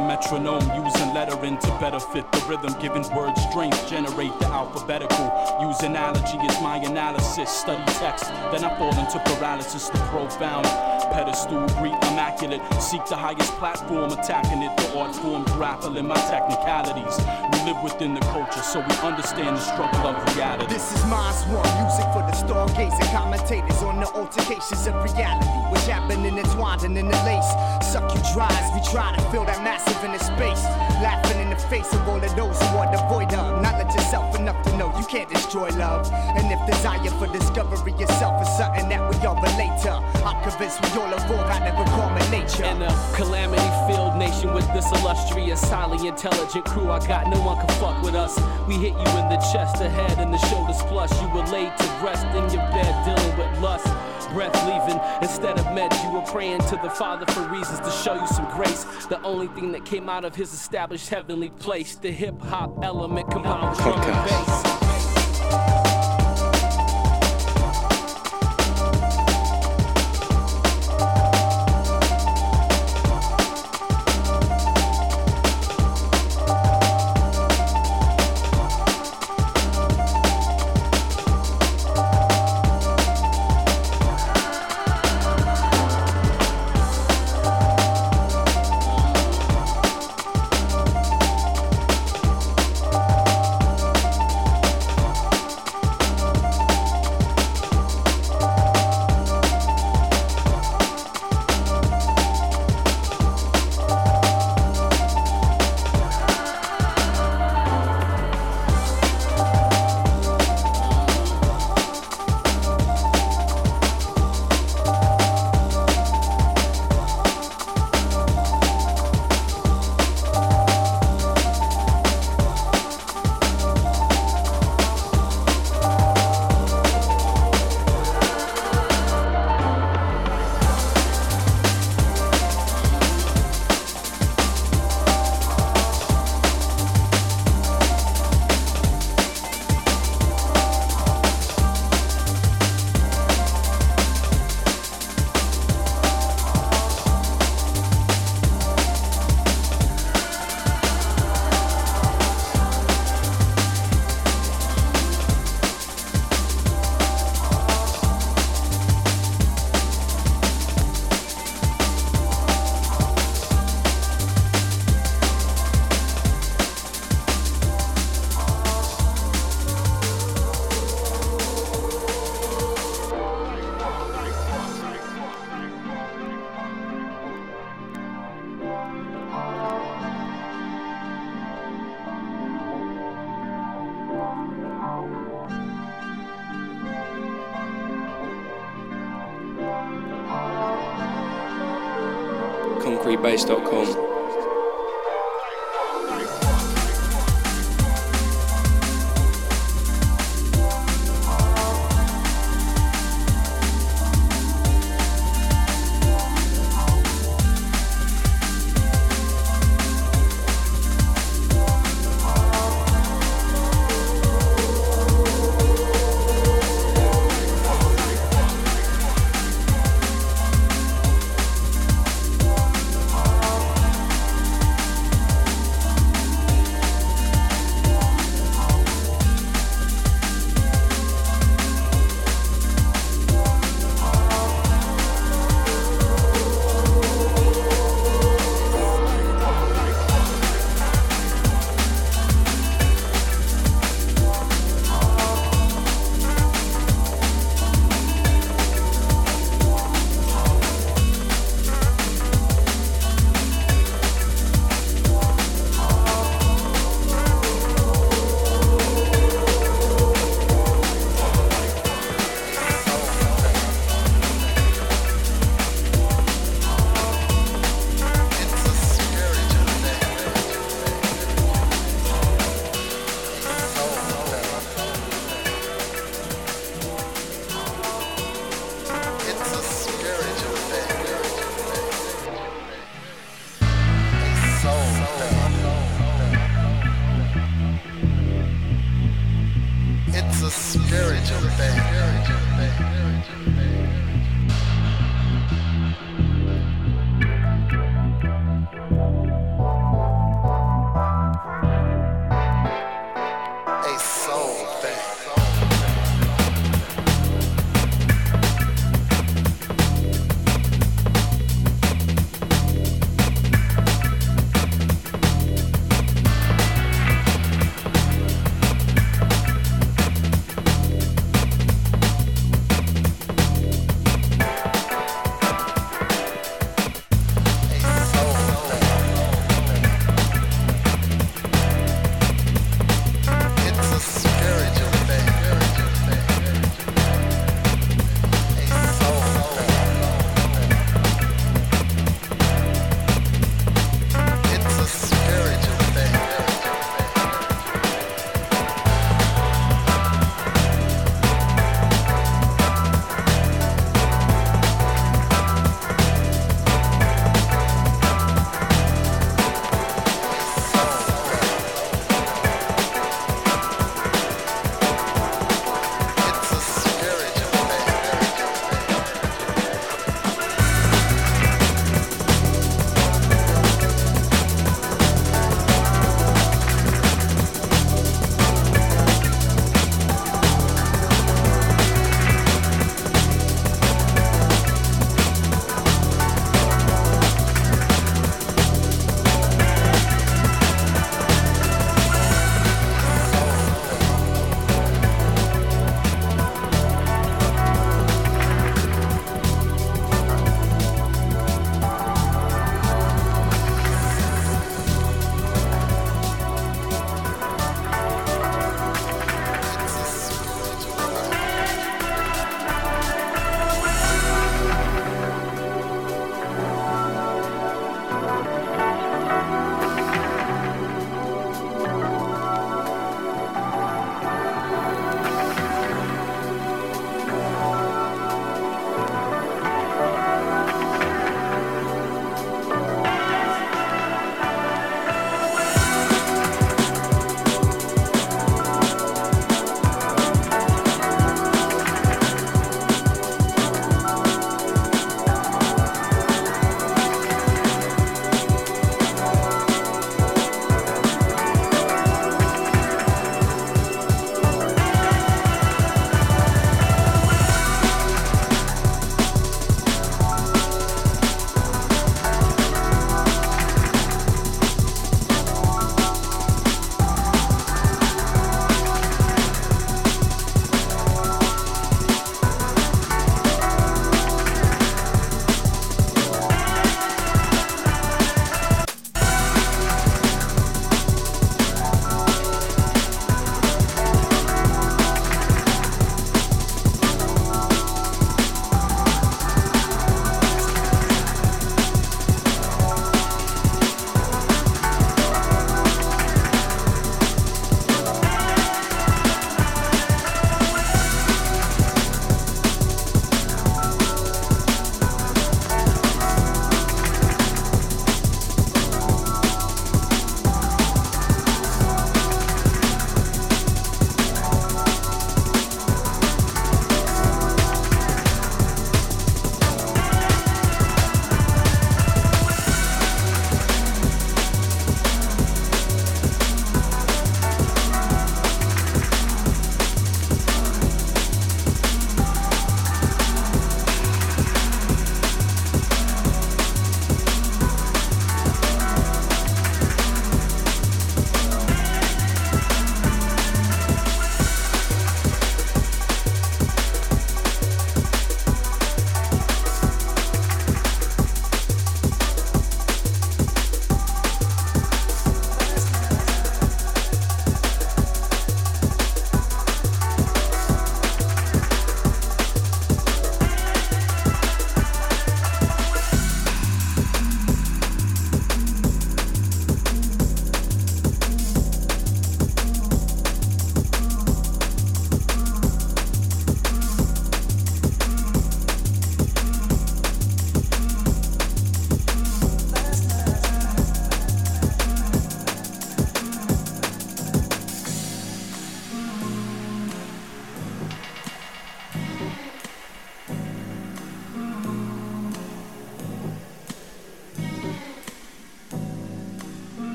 metronome, using lettering to better fit the rhythm, giving words strength, generate the alphabetical. Use analogy as my analysis, study text, then I fall into paralysis, the profound. Pedestal, greet immaculate, seek the highest platform, attacking it, the art form, grappling my technicalities. We live within the culture, so we understand the struggle of reality. This is Minds One, music for the stargazing commentators on the altercations of reality, which happen intertwined and in the lace. Suck you dry as we try to fill that massive inner space. Laughing in the face of all of those who are devoid of knowledge yourself enough to know you can't destroy love. And if desire for discovery itself is something that we all relate to, I'm convinced we all evolve out of a common nature. In a calamity filled nation with this illustrious, highly intelligent crew, I got no one can fuck with us. We hit you in the chest, the head, and the shoulders plus. You were laid to rest in your bed dealing with lust breath leaving. Instead of meds, you were praying to the Father for reasons to show you some grace. The only thing that came out of his established heavenly place, the hip hop element combined with drum and bass.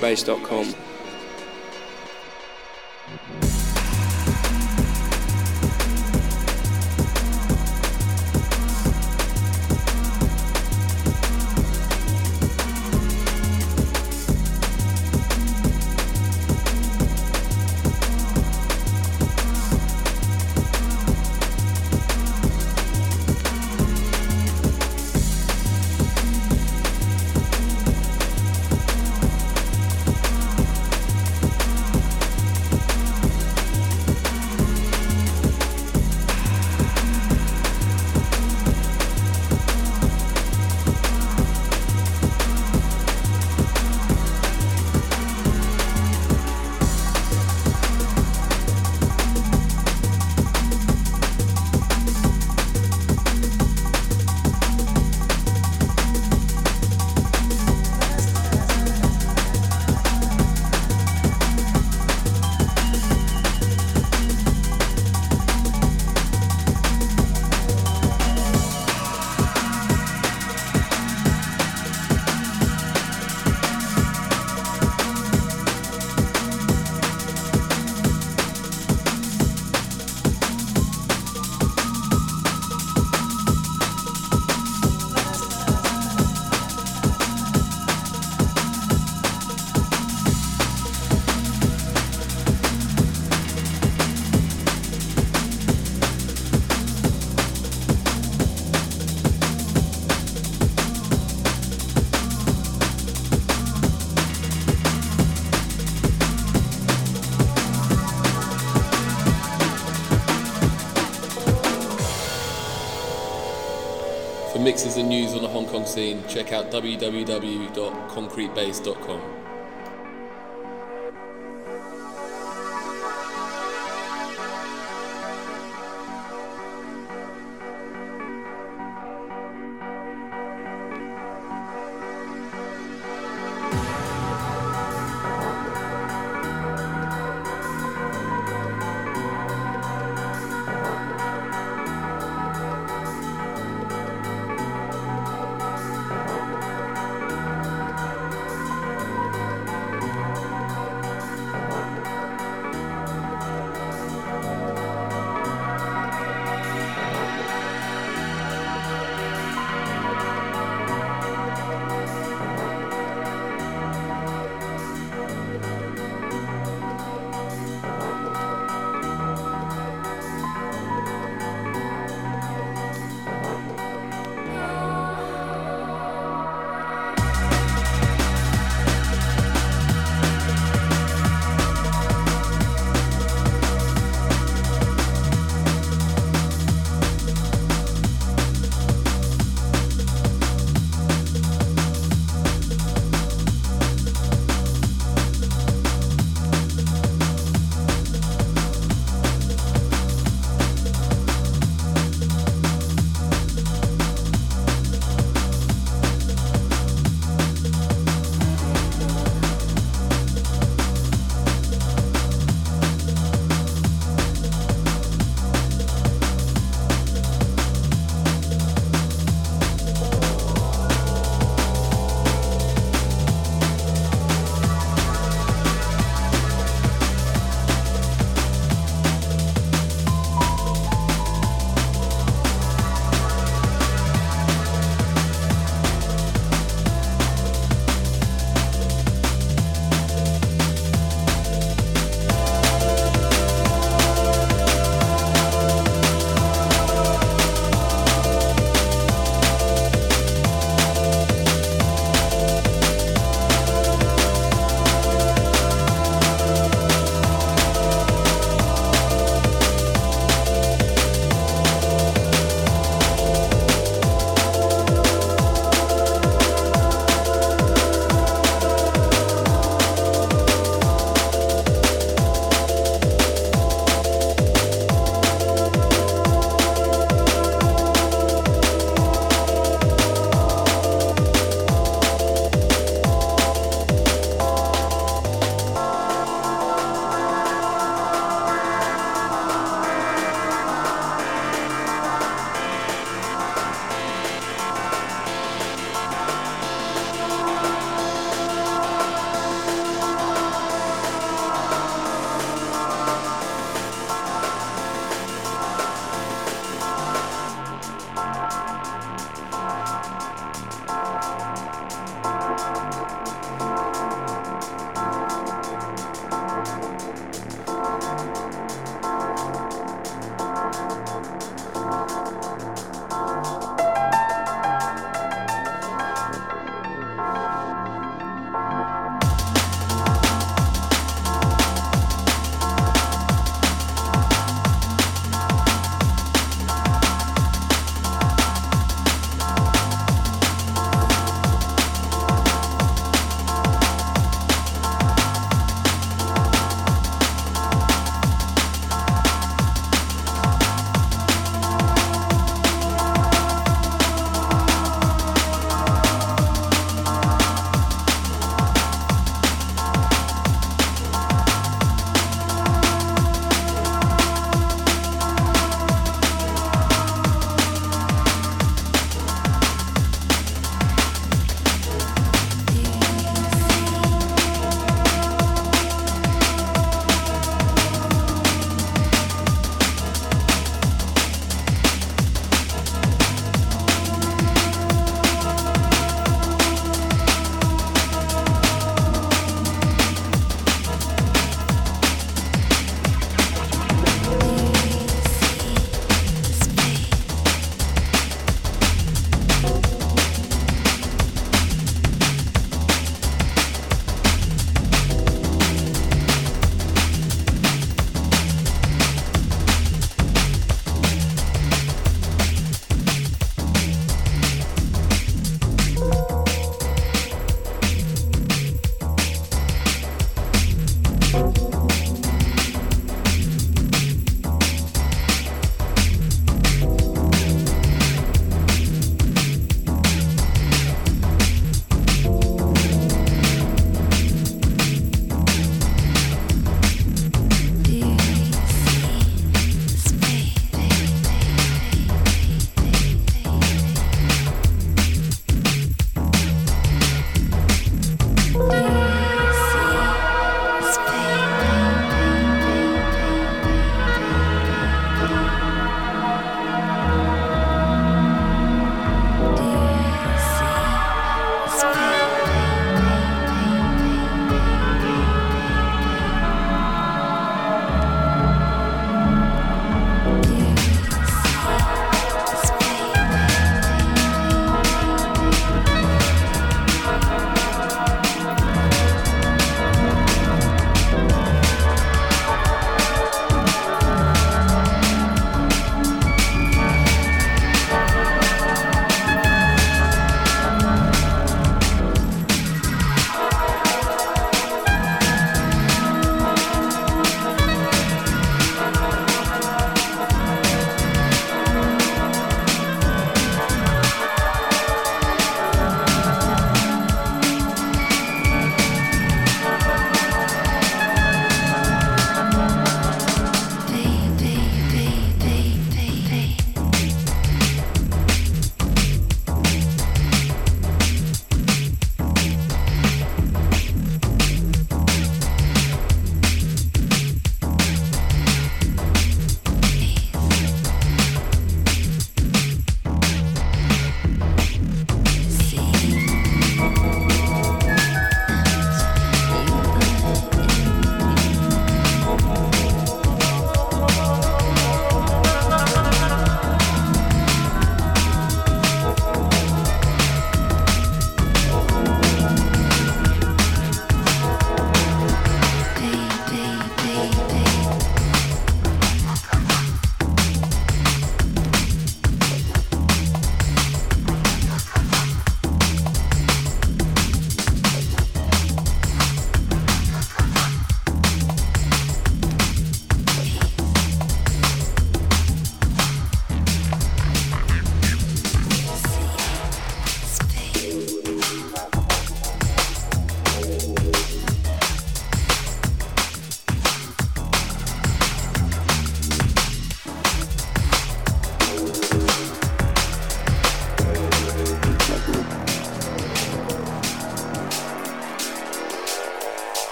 concretebase.com. Kong scene, check out www.concretebase.com.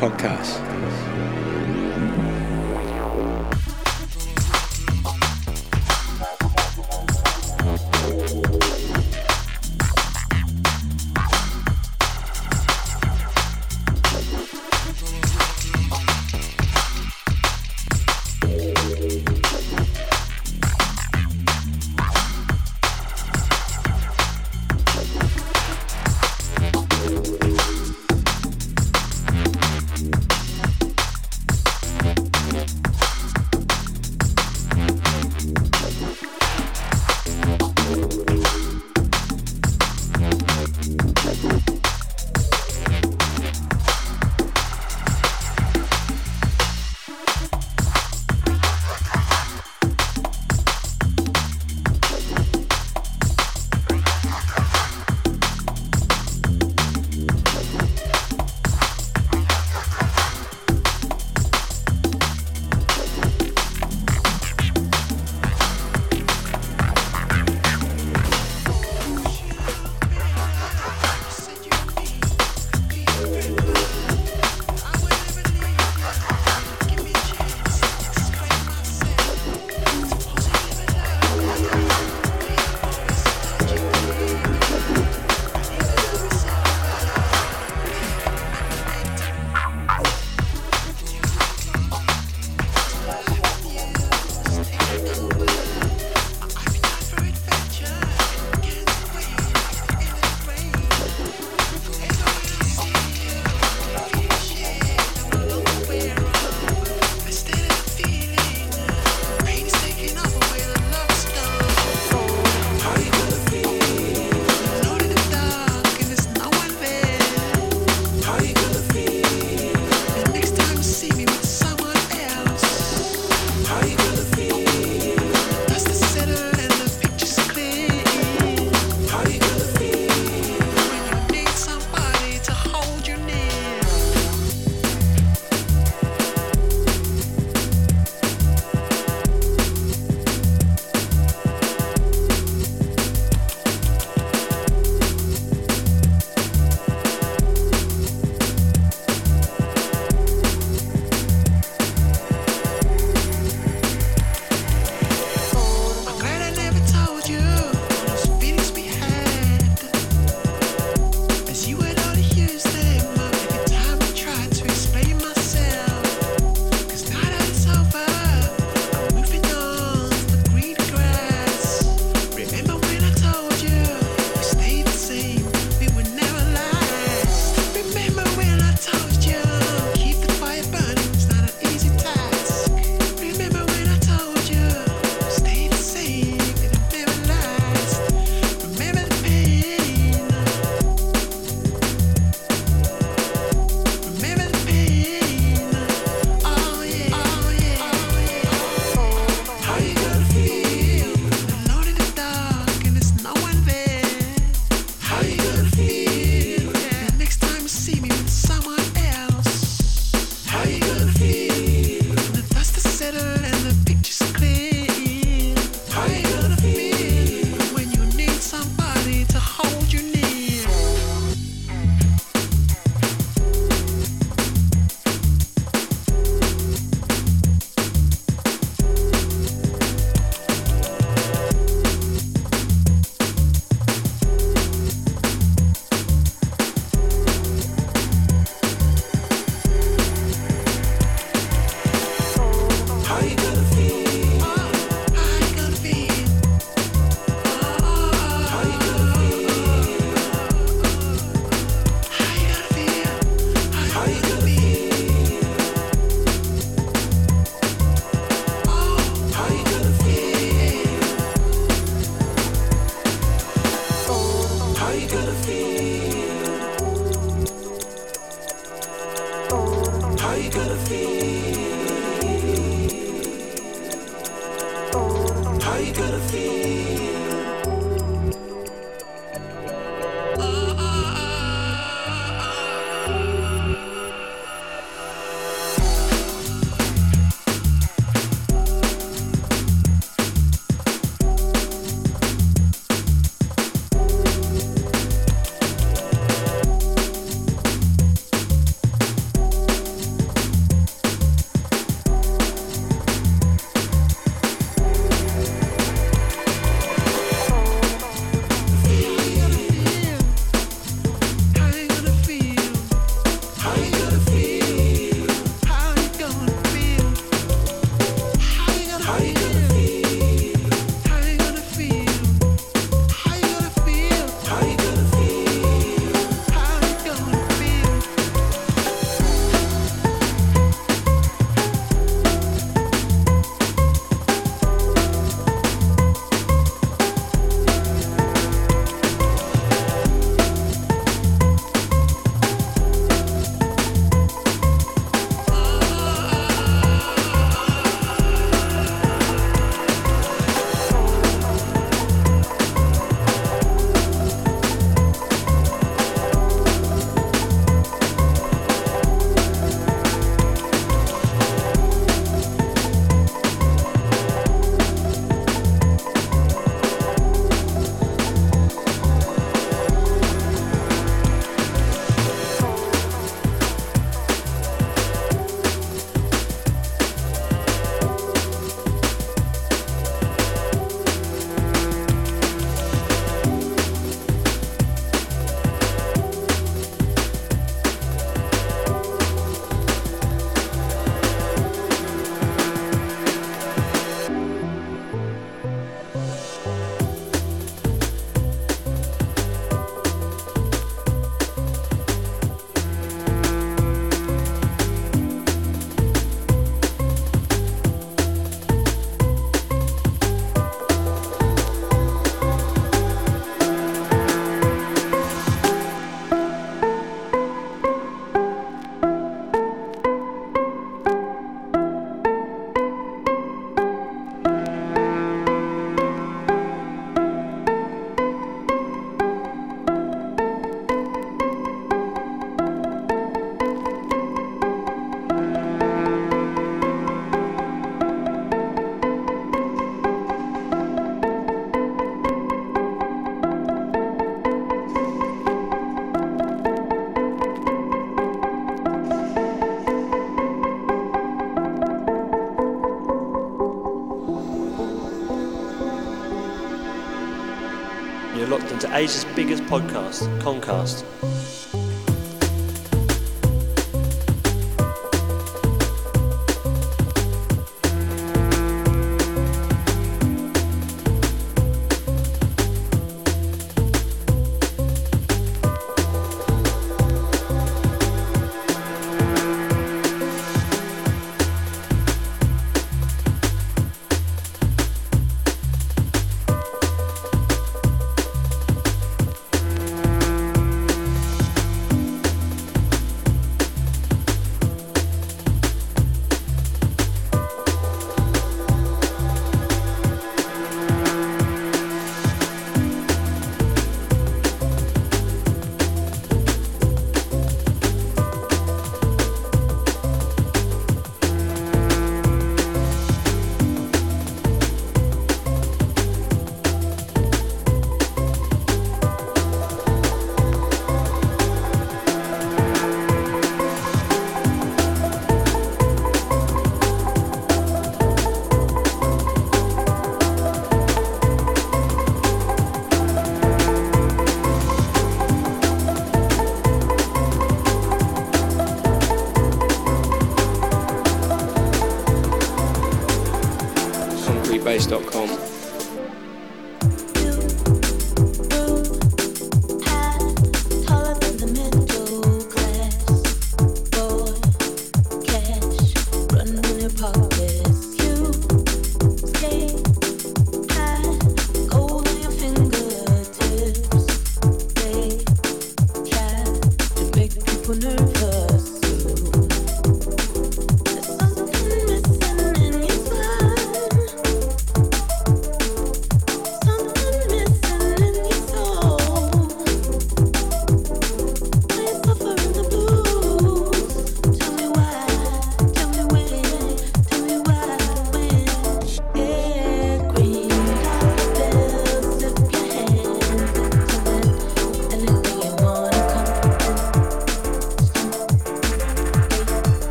Concast. you're locked into Asia's biggest podcast, Concast.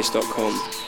myspace.com.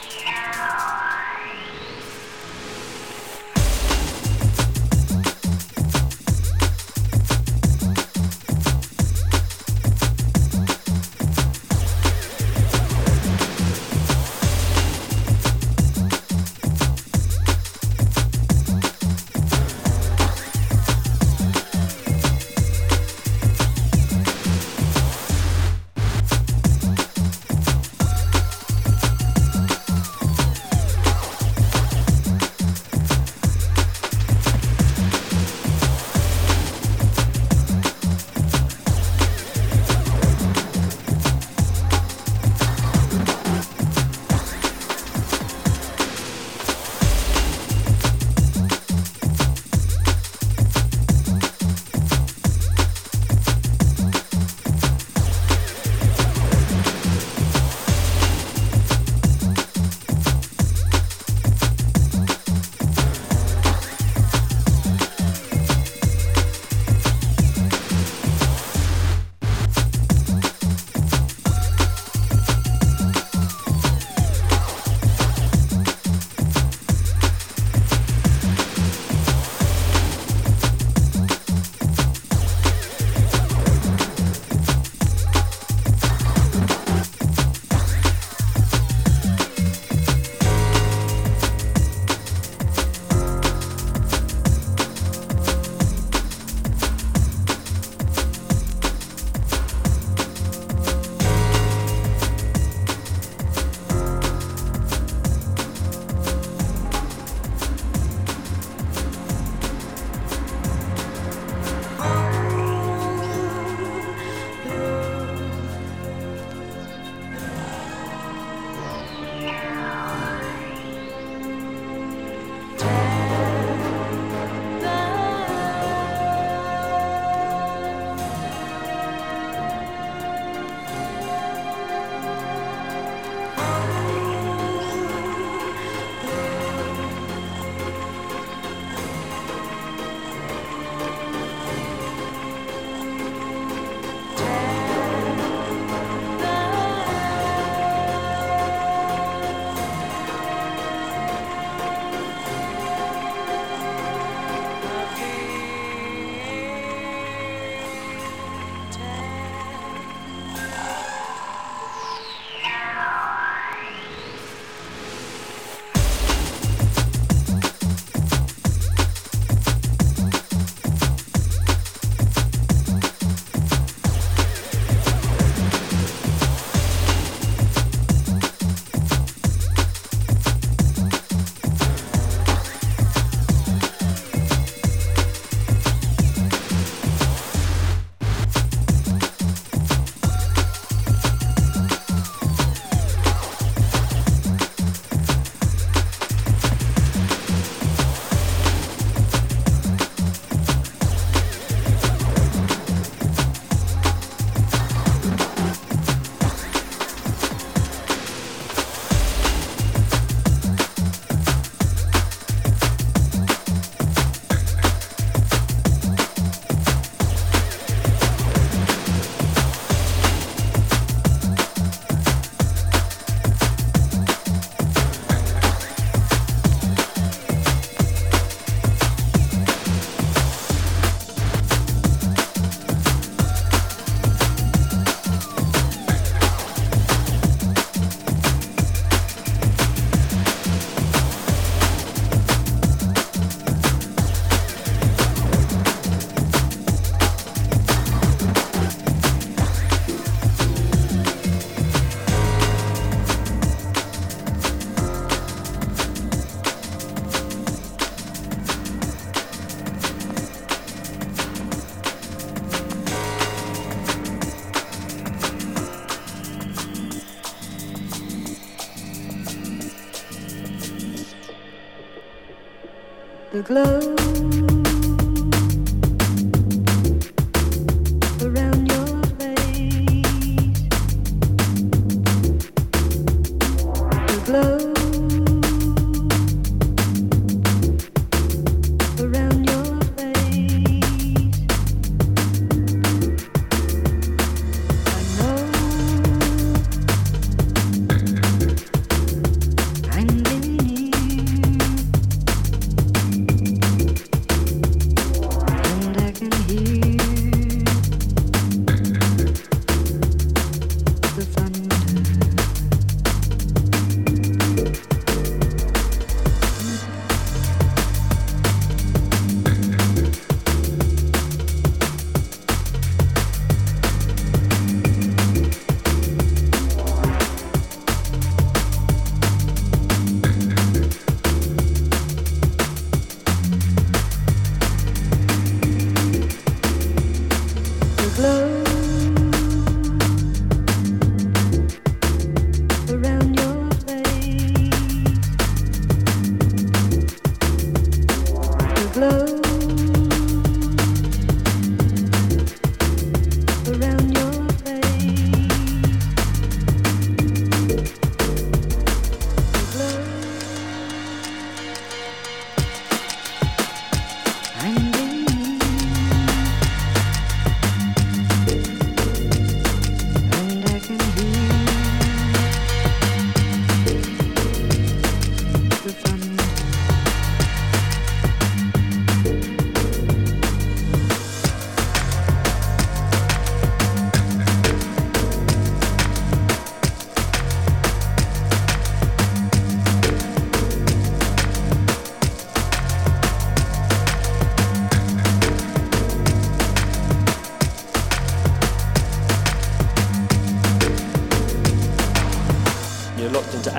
glow.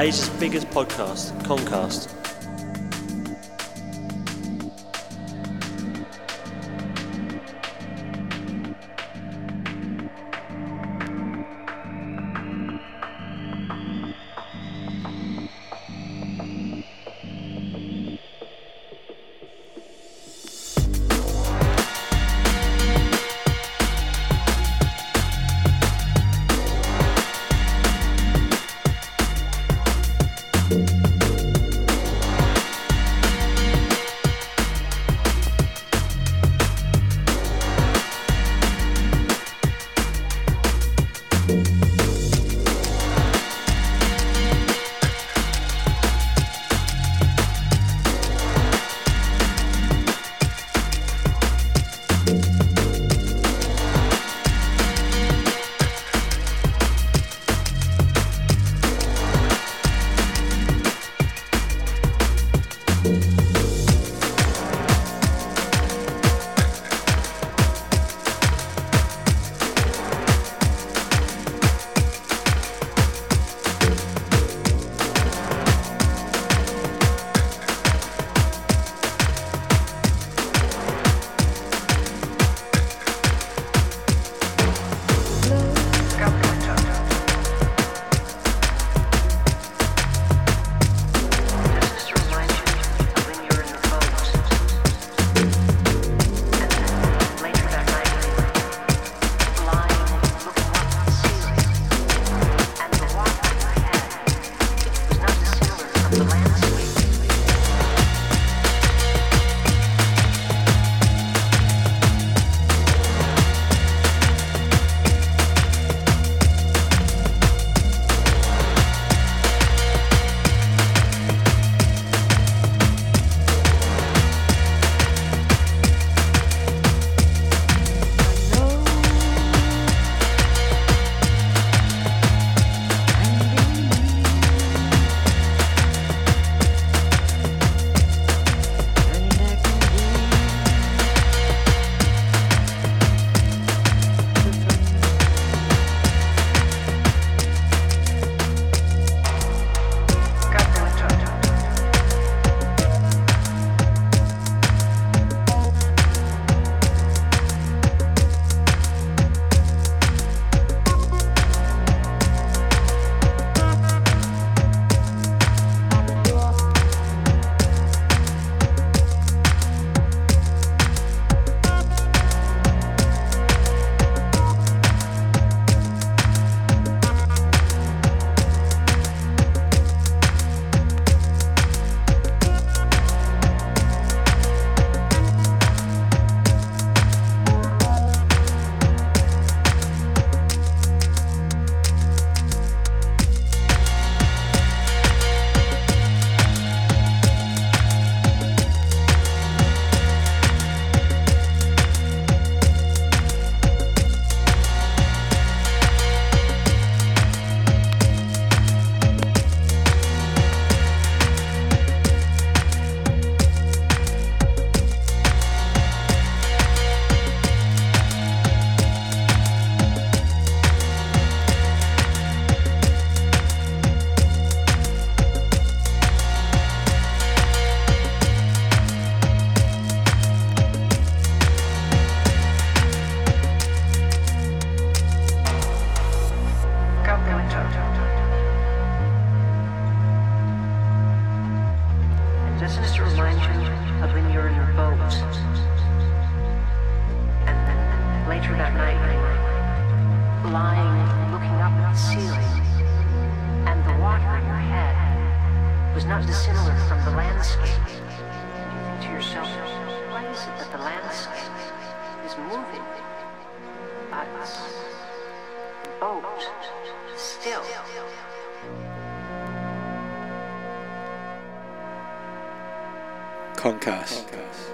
Asia's biggest podcast, Concast. Concast. For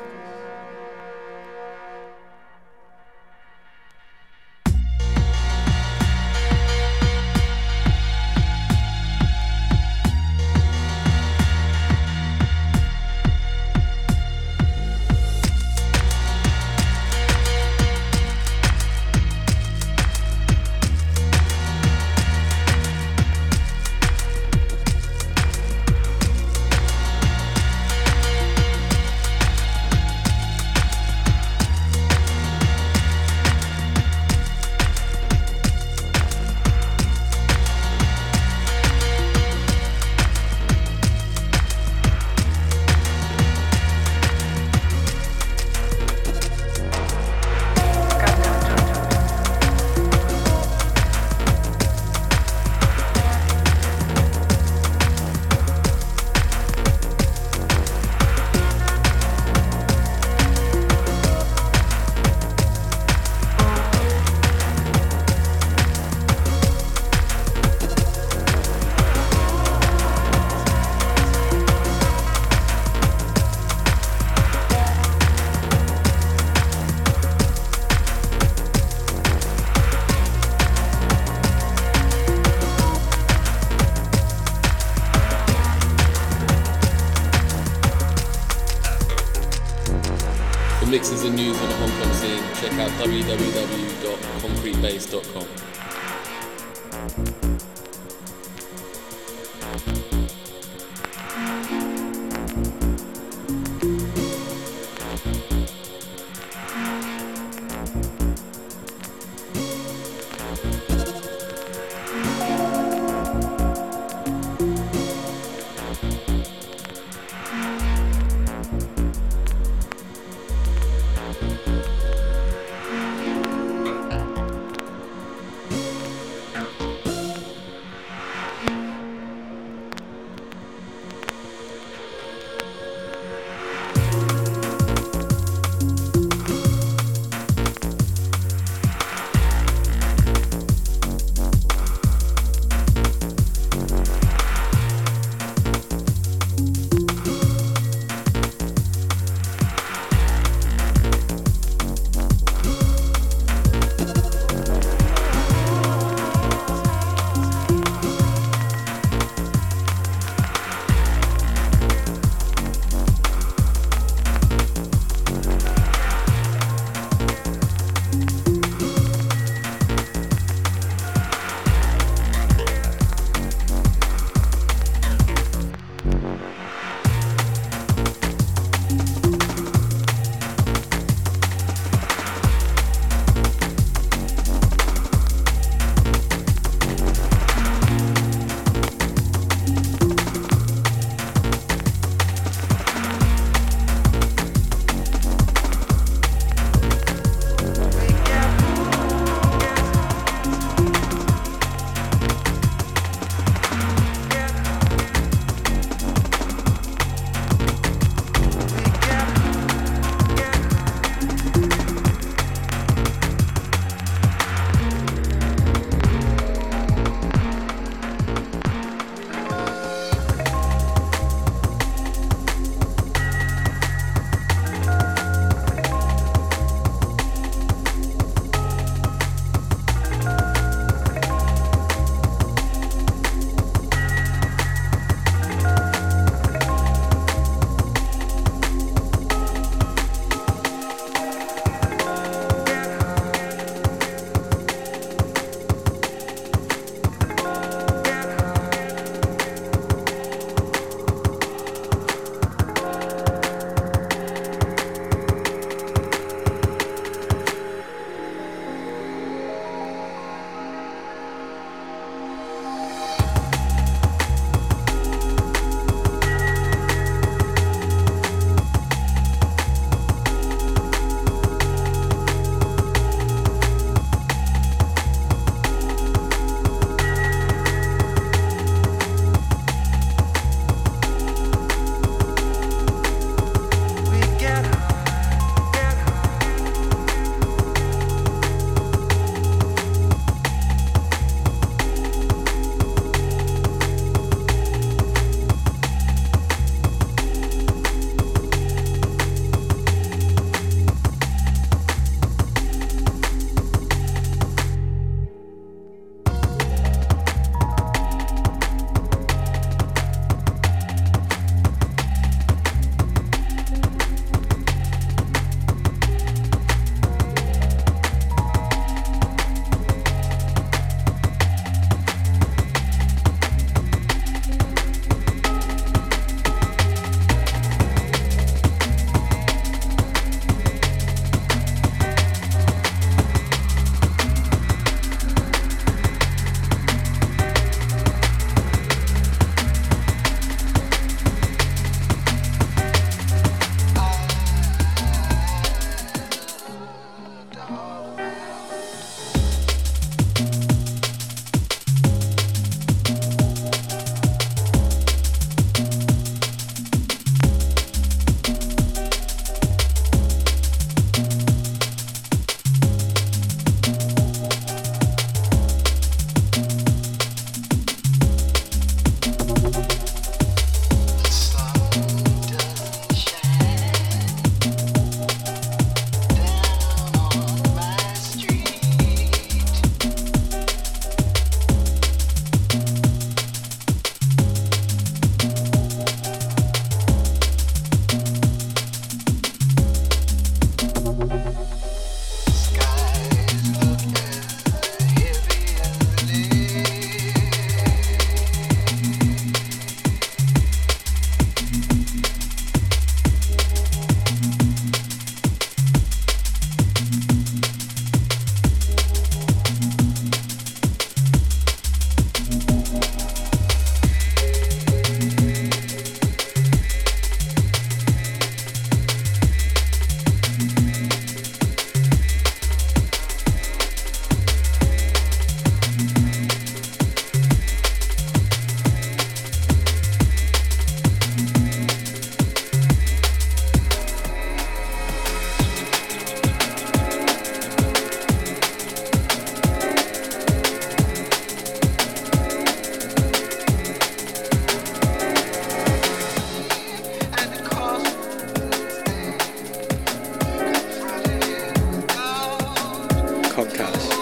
podcast.